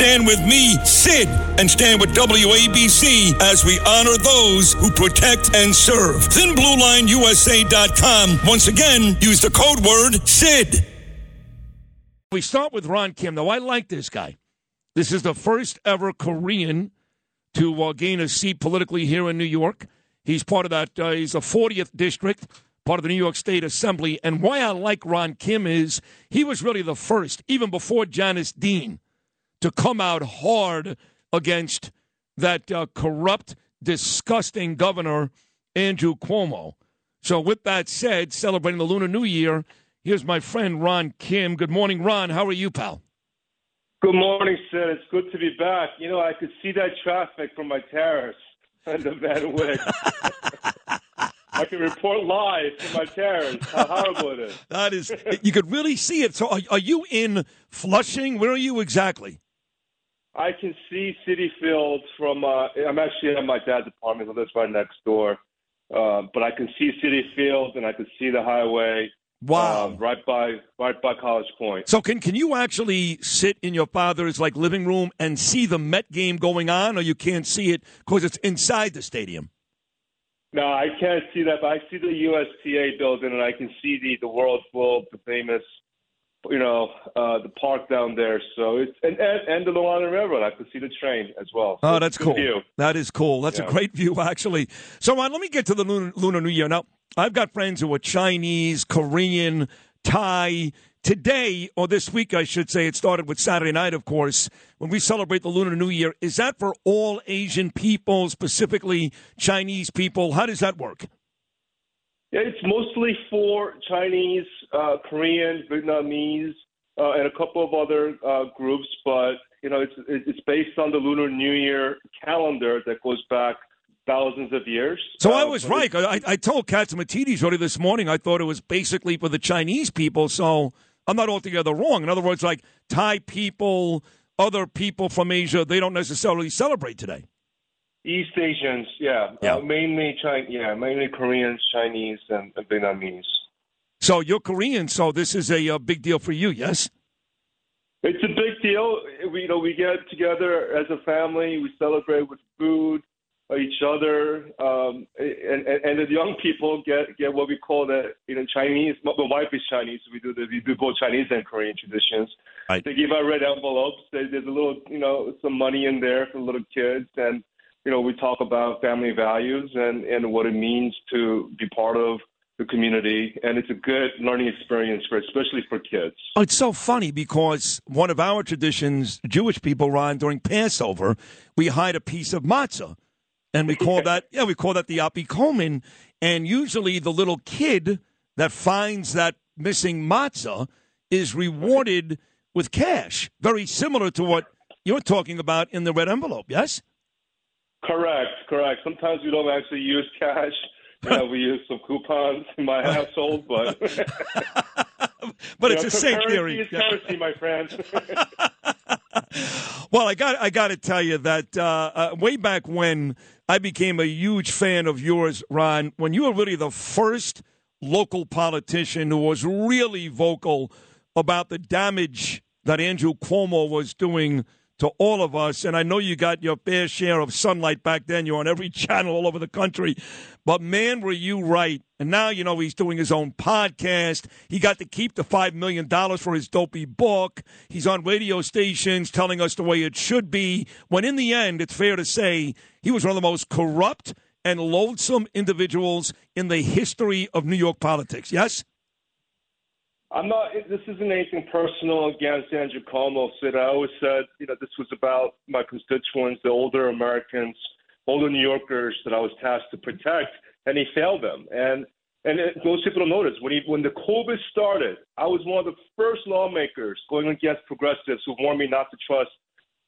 Stand with me, Sid, and stand with WABC as we honor those who protect and serve. ThinBlueLineUSA.com. Once again, use the code word SID. We start with Ron Kim. Now, I like this guy. This is the first ever Korean to uh, gain a seat politically here in New York. He's part of that, uh, he's a 40th district, part of the New York State Assembly. And why I like Ron Kim is he was really the first, even before Janice Dean to come out hard against that uh, corrupt, disgusting governor, Andrew Cuomo. So, with that said, celebrating the Lunar New Year, here's my friend Ron Kim. Good morning, Ron. How are you, pal? Good morning, Sid. It's good to be back. You know, I could see that traffic from my terrace on the Van Wyck. I can report live from my terrace how horrible it is. That is, you could really see it. So, are, are you in Flushing? Where are you exactly? I can see Citi Field from. Uh, I'm actually at my dad's apartment, so that's right next door. Uh, but I can see Citi Field, and I can see the highway. Wow! Uh, right by right by College Point. So can can you actually sit in your father's like living room and see the Met game going on, or you can't see it because it's inside the stadium? No, I can't see that, but I see the USTA building, and I can see the the world's World the famous you know, uh, the park down there. So it's and and, and the Long Island Railroad. I could see the train as well. So oh, that's cool. View. That is cool. That's Yeah. a great view, actually. So, Ron, let me get to the Lunar, Lunar New Year. Now, I've got friends who are Chinese, Korean, Thai. Today, or this week, I should say, it started with Saturday night, of course, when we celebrate the Lunar New Year. Is that for all Asian people, specifically Chinese people? How does that work? Yeah, it's mostly for Chinese, uh, Korean, Vietnamese, uh, and a couple of other uh, groups. But you know, it's it's based on the Lunar New Year calendar that goes back thousands of years. So I Uh, was right. I, I told Catsimatidis already this morning. I thought it was basically for the Chinese people. So I'm not altogether wrong. In other words, like Thai people, other people from Asia, they don't necessarily celebrate today. East Asians, yeah, Yeah. Uh, mainly China, yeah, mainly Koreans, Chinese, and, and Vietnamese. So you're Korean, so this is a, uh big deal for you, yes? It's a big deal. We, you know, we get together as a family. We celebrate with food, uh, each other, um, and, and and the young people get get what we call the you know Chinese. My my wife is Chinese. So we do the we do both Chinese and Korean traditions. Right. They give out red envelopes. There- There's a little you know some money in there for little kids, and you know we talk about family values and and what it means to be part of the community. And it's a good learning experience for especially for kids. Oh, It's so funny because one of our traditions, Jewish people, Ron, during Passover, we hide a piece of matzah. And we call that, yeah, we call that the afikomen. And usually the little kid that finds that missing matzah is rewarded with cash, very similar to what you're talking about in the red envelope, yes? Correct, correct. Sometimes we don't actually use cash. Yeah, we use some coupons in my household, but But it's know, the same currency theory. is currency, my friends. Well, I got I got to tell you that uh, uh, way back when I became a huge fan of yours, Ron, when you were really the first local politician who was really vocal about the damage that Andrew Cuomo was doing to all of us. And I know you got your fair share of sunlight back then. You're on every channel all over the country. But man, were you right. And now, you know, he's doing his own podcast. He got to keep the $5 million for his dopey book. He's on radio stations telling us the way it should be. When in the end, it's fair to say he was one of the most corrupt and loathsome individuals in the history of New York politics. Yes? I'm not. This isn't anything personal against Andrew Cuomo. Sid, I always said, you know, this was about my constituents, the older Americans, older New Yorkers that I was tasked to protect, and he failed them. And and it, most people don't notice when he when the COVID started, I was one of the first lawmakers going against progressives who warned me not to trust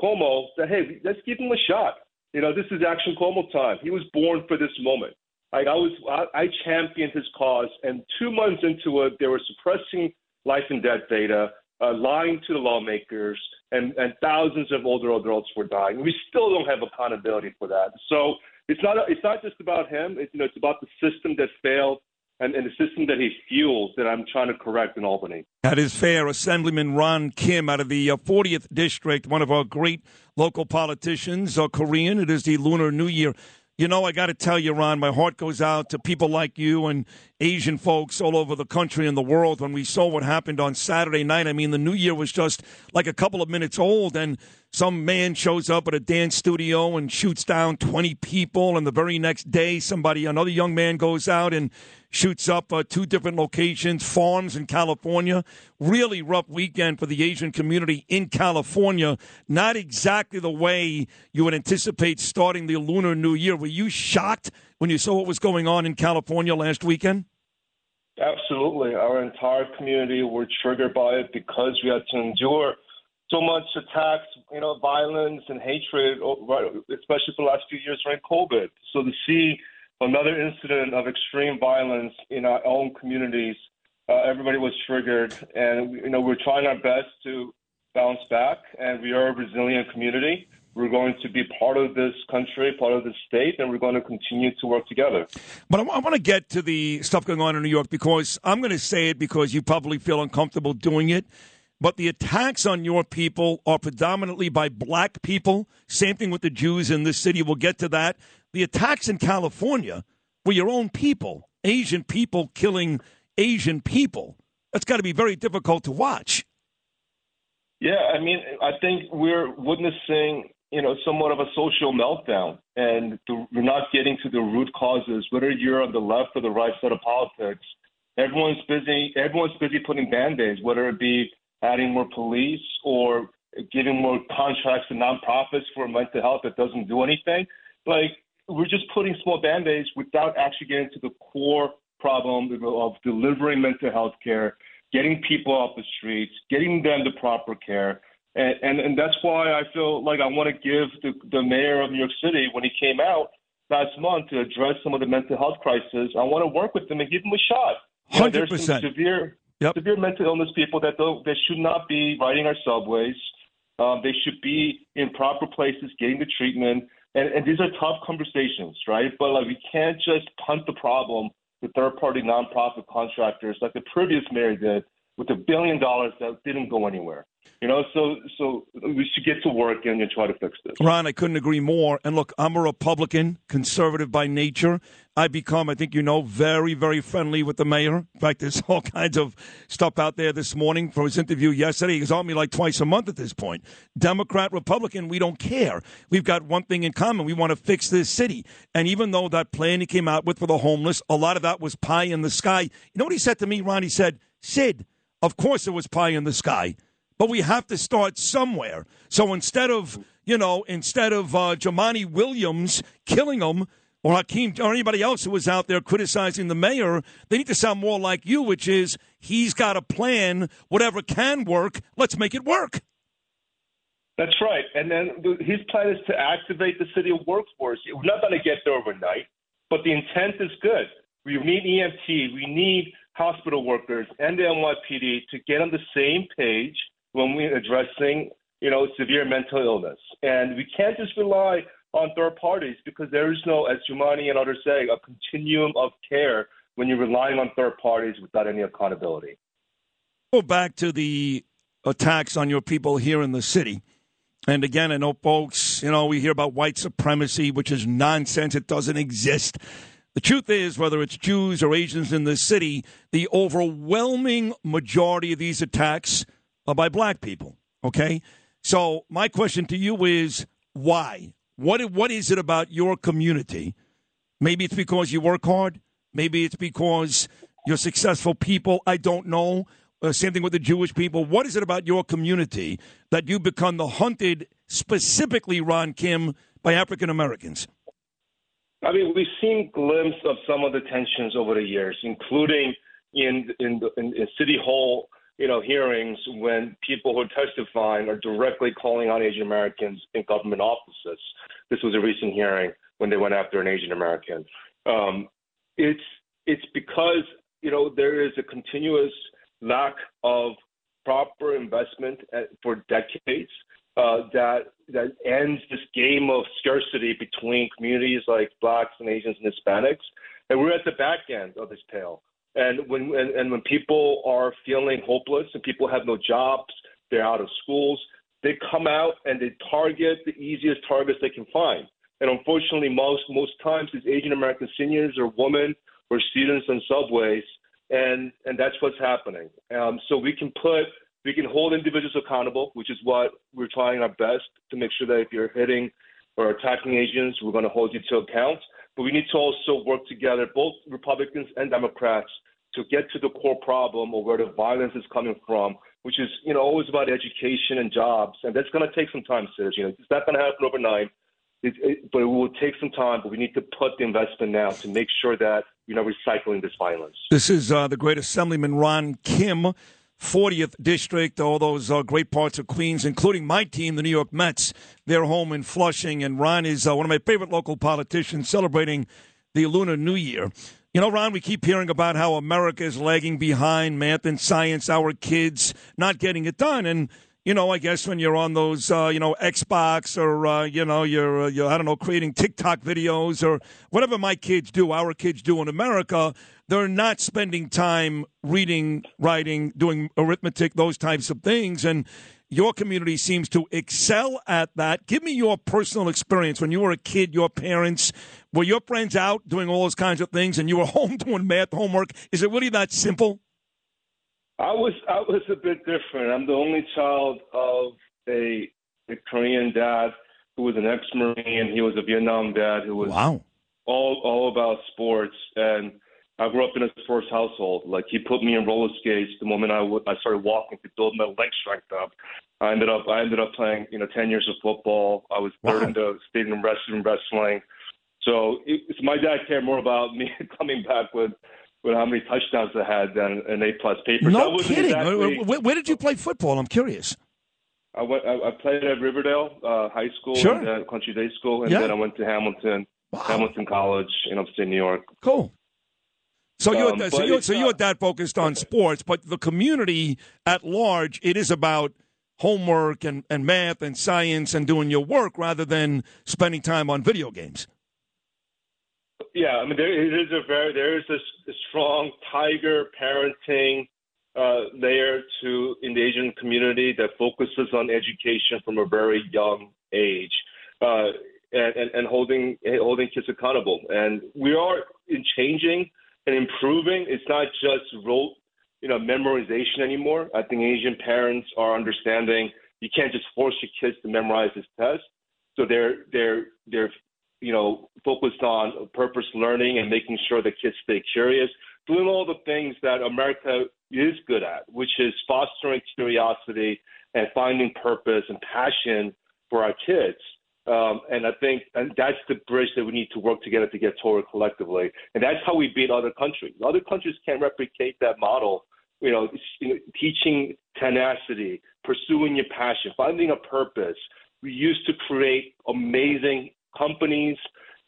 Cuomo that hey, let's give him a shot. You know, this is Action Cuomo time. He was born for this moment. Like I was, I, I championed his cause, and two months into it, they were suppressing life and death data, uh, lying to the lawmakers, and and thousands of older adults were dying. We still don't have accountability for that. So it's not it's not just about him. It's you know it's about the system that failed and, and, the system that he fuels that I'm trying to correct in Albany. That is fair. Assemblyman Ron Kim out of the uh, 40th District, one of our great local politicians, uh, Korean. It is the Lunar New Year. You know, I got to tell you, Ron, my heart goes out to people like you and Asian folks all over the country and the world when we saw what happened on Saturday night. I mean, the new year was just like a couple of minutes old, and some man shows up at a dance studio and shoots down 20 people. And the very next day, somebody, another young man goes out and shoots up uh, two different locations, farms in California. Really rough weekend for the Asian community in California. Not exactly the way you would anticipate starting the Lunar New Year. Were you shocked when you saw what was going on in California last weekend? Absolutely. Our entire community were triggered by it because we had to endure so much attacks, you know, violence and hatred, especially for the last few years during COVID. So to see another incident of extreme violence in our own communities, uh, everybody was triggered, and you know we're trying our best to bounce back, and we are a resilient community. We're going to be part of this country, part of this state, and we're going to continue to work together. But I want to get to the stuff going on in New York because I'm going to say it because you probably feel uncomfortable doing it. But the attacks on your people are predominantly by black people. Same thing with the Jews in this city. We'll get to that. The attacks in California were your own people, Asian people killing Asian people. That's got to be very difficult to watch. Yeah, I mean, I think we're witnessing, you know, somewhat of a social meltdown, and the, we're not getting to the root causes. Whether you're on the left or the right side of politics, everyone's busy. Everyone's busy putting band-aids, whether it be adding more police or giving more contracts to nonprofits for mental health that doesn't do anything. Like we're just putting small band-aids without actually getting to the core problem of delivering mental health care, getting people off the streets, getting them the proper care. And, and, and that's why I feel like I want to give the, the mayor of New York City, when he came out last month to address some of the mental health crisis, I want to work with him and give him a shot. Hundred percent. There's some Severe Yep. Severe mental illness people that they should not be riding our subways. Um, they should be in proper places, getting the treatment. And, and these are tough conversations, right? But like we can't just punt the problem to third-party nonprofit contractors like the previous mayor did with a billion dollars that didn't go anywhere. You know, so so we should get to work and try to fix this. Ron, I couldn't agree more. And look, I'm a Republican, conservative by nature. I become, I think you know, very, very friendly with the mayor. In fact, there's all kinds of stuff out there this morning from his interview yesterday. He's on me like twice a month at this point. Democrat, Republican, we don't care. We've got one thing in common. We want to fix this city. And even though that plan he came out with for the homeless, a lot of that was pie in the sky. You know what he said to me, Ron? He said, Sid, of course it was pie in the sky but we have to start somewhere. So instead of, you know, instead of uh, Jumaane Williams killing him or Hakeem or anybody else who was out there criticizing the mayor, they need to sound more like you, which is he's got a plan. Whatever can work, let's make it work. That's right. And then his plan is to activate the city workforce. We're not going to get there overnight, but the intent is good. We need EMT, we need hospital workers and the NYPD to get on the same page when we're addressing, you know, severe mental illness. And we can't just rely on third parties because there is no, as Jumaane and others say, a continuum of care when you're relying on third parties without any accountability. Go back to the attacks on your people here in the city. And again, I know folks, you know, we hear about white supremacy, which is nonsense. It doesn't exist. The truth is, whether it's Jews or Asians in the city, the overwhelming majority of these attacks are by black people. Okay? So my question to you is why? What what is it about your community? Maybe it's because you work hard. Maybe it's because you're successful people. I don't know. Uh, same thing with the Jewish people. What is it about your community that you become the hunted, specifically, Ron Kim, by African Americans? I mean, we've seen glimpses of some of the tensions over the years, including in in, in, in City Hall you know, hearings when people who are testifying are directly calling on Asian Americans in government offices. This was a recent hearing when they went after an Asian American. Um, it's it's because you know there is a continuous lack of proper investment for decades uh, that that ends this game of scarcity between communities like blacks and Asians and Hispanics, and we're at the back end of this tale. And when and, and when people are feeling hopeless and people have no jobs, they're out of schools, they come out and they target the easiest targets they can find. And unfortunately, most most times it's Asian American seniors or women or students on subways, and and that's what's happening. Um, so we can put we can hold individuals accountable, which is what we're trying our best to make sure that if you're hitting or attacking agents, we're going to hold you to account. But we need to also work together, both Republicans and Democrats, to get to the core problem of where the violence is coming from, which is, you know, always about education and jobs. And that's going to take some time, Sid. You know, it's not going to happen overnight. It, it, but it will take some time. But we need to put the investment now to make sure that you're not recycling this violence. This is uh, the great Assemblyman Ron Kim. 40th District, all those uh, great parts of Queens, including my team, the New York Mets. They're home in Flushing, and Ron is uh, one of my favorite local politicians celebrating the Lunar New Year. You know, Ron, we keep hearing about how America is lagging behind math and science, our kids not getting it done. And you know, I guess when you're on those, uh, you know, Xbox or, uh, you know, you're, uh, you're, I don't know, creating TikTok videos or whatever my kids do, our kids do in America, they're not spending time reading, writing, doing arithmetic, those types of things. And your community seems to excel at that. Give me your personal experience. When you were a kid, your parents, were your friends out doing all those kinds of things and you were home doing math homework? Is it really that simple? I was I was a bit different. I'm the only child of a, a Korean dad who was an ex-marine. He was a Vietnam dad who was wow. all all about sports. And I grew up in a sports household. Like he put me in roller skates the moment I, w- I started walking to build my leg strength up. I ended up I ended up playing you know ten years of football. I was third wow. in the state in wrestling wrestling. So it, my dad cared more about me coming back with with how many touchdowns I had than an A plus paper. No kidding. Exactly, where, where, did you play football? I'm curious. I went. I, I played at Riverdale uh, High School sure. and uh, Country Day School, and yeah. then I went to Hamilton, wow. Hamilton College in upstate New York. Cool. So you're um, so you're, so you're that focused on sports, but the community at large, it is about homework and, and math and science and doing your work rather than spending time on video games. Yeah, I mean there is a very there is a strong tiger parenting uh, layer to in the Asian community that focuses on education from a very young age, uh, and, and, and holding holding kids accountable. And we are in changing and improving. It's not just rote, you know, memorization anymore. I think Asian parents are understanding you can't just force your kids to memorize this test. So they're they're they're you know, focused on purpose learning and making sure that kids stay curious, doing all the things that America is good at, which is fostering curiosity and finding purpose and passion for our kids. Um, and I think and that's the bridge that we need to work together to get toward collectively. And that's how we beat other countries. Other countries can't replicate that model. You know, you know, teaching tenacity, pursuing your passion, finding a purpose. We used to create amazing companies,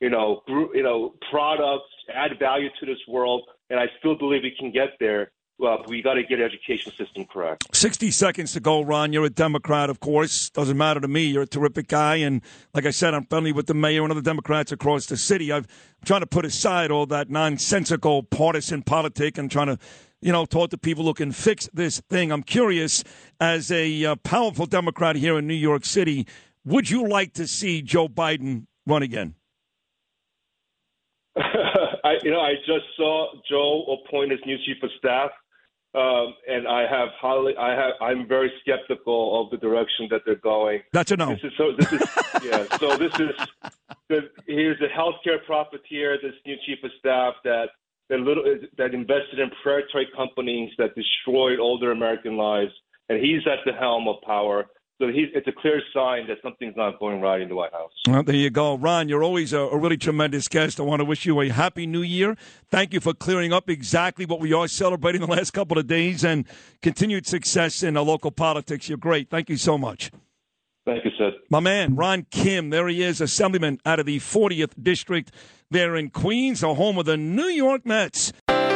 you know, you know, products, add value to this world, and I still believe we can get there. Well, we got to get education system correct. 60 seconds to go, Ron. You're a Democrat, of course. Doesn't matter to me. You're a terrific guy. And like I said, I'm friendly with the mayor and other Democrats across the city. I've, I'm trying to put aside all that nonsensical partisan politic and trying to, you know, talk to people who can fix this thing. I'm curious, as a uh, powerful Democrat here in New York City, would you like to see Joe Biden run again? I, you know, I just saw Joe appoint his new chief of staff, um, and I have highly, I have, I'm very skeptical of the direction that they're going. That's a no. This is so. This is yeah. So this is the, here's a healthcare profiteer. This new chief of staff that that little that invested in predatory companies that destroyed older American lives, and he's at the helm of power. So he, it's a clear sign that something's not going right in the White House. Well, there you go. Ron, you're always a, a, really tremendous guest. I want to wish you a happy new year. Thank you for clearing up exactly what we are celebrating the last couple of days and continued success in the local politics. You're great. Thank you so much. Thank you, Sid. My man, Ron Kim, there he is, assemblyman out of the 40th District there in Queens, the home of the New York Mets.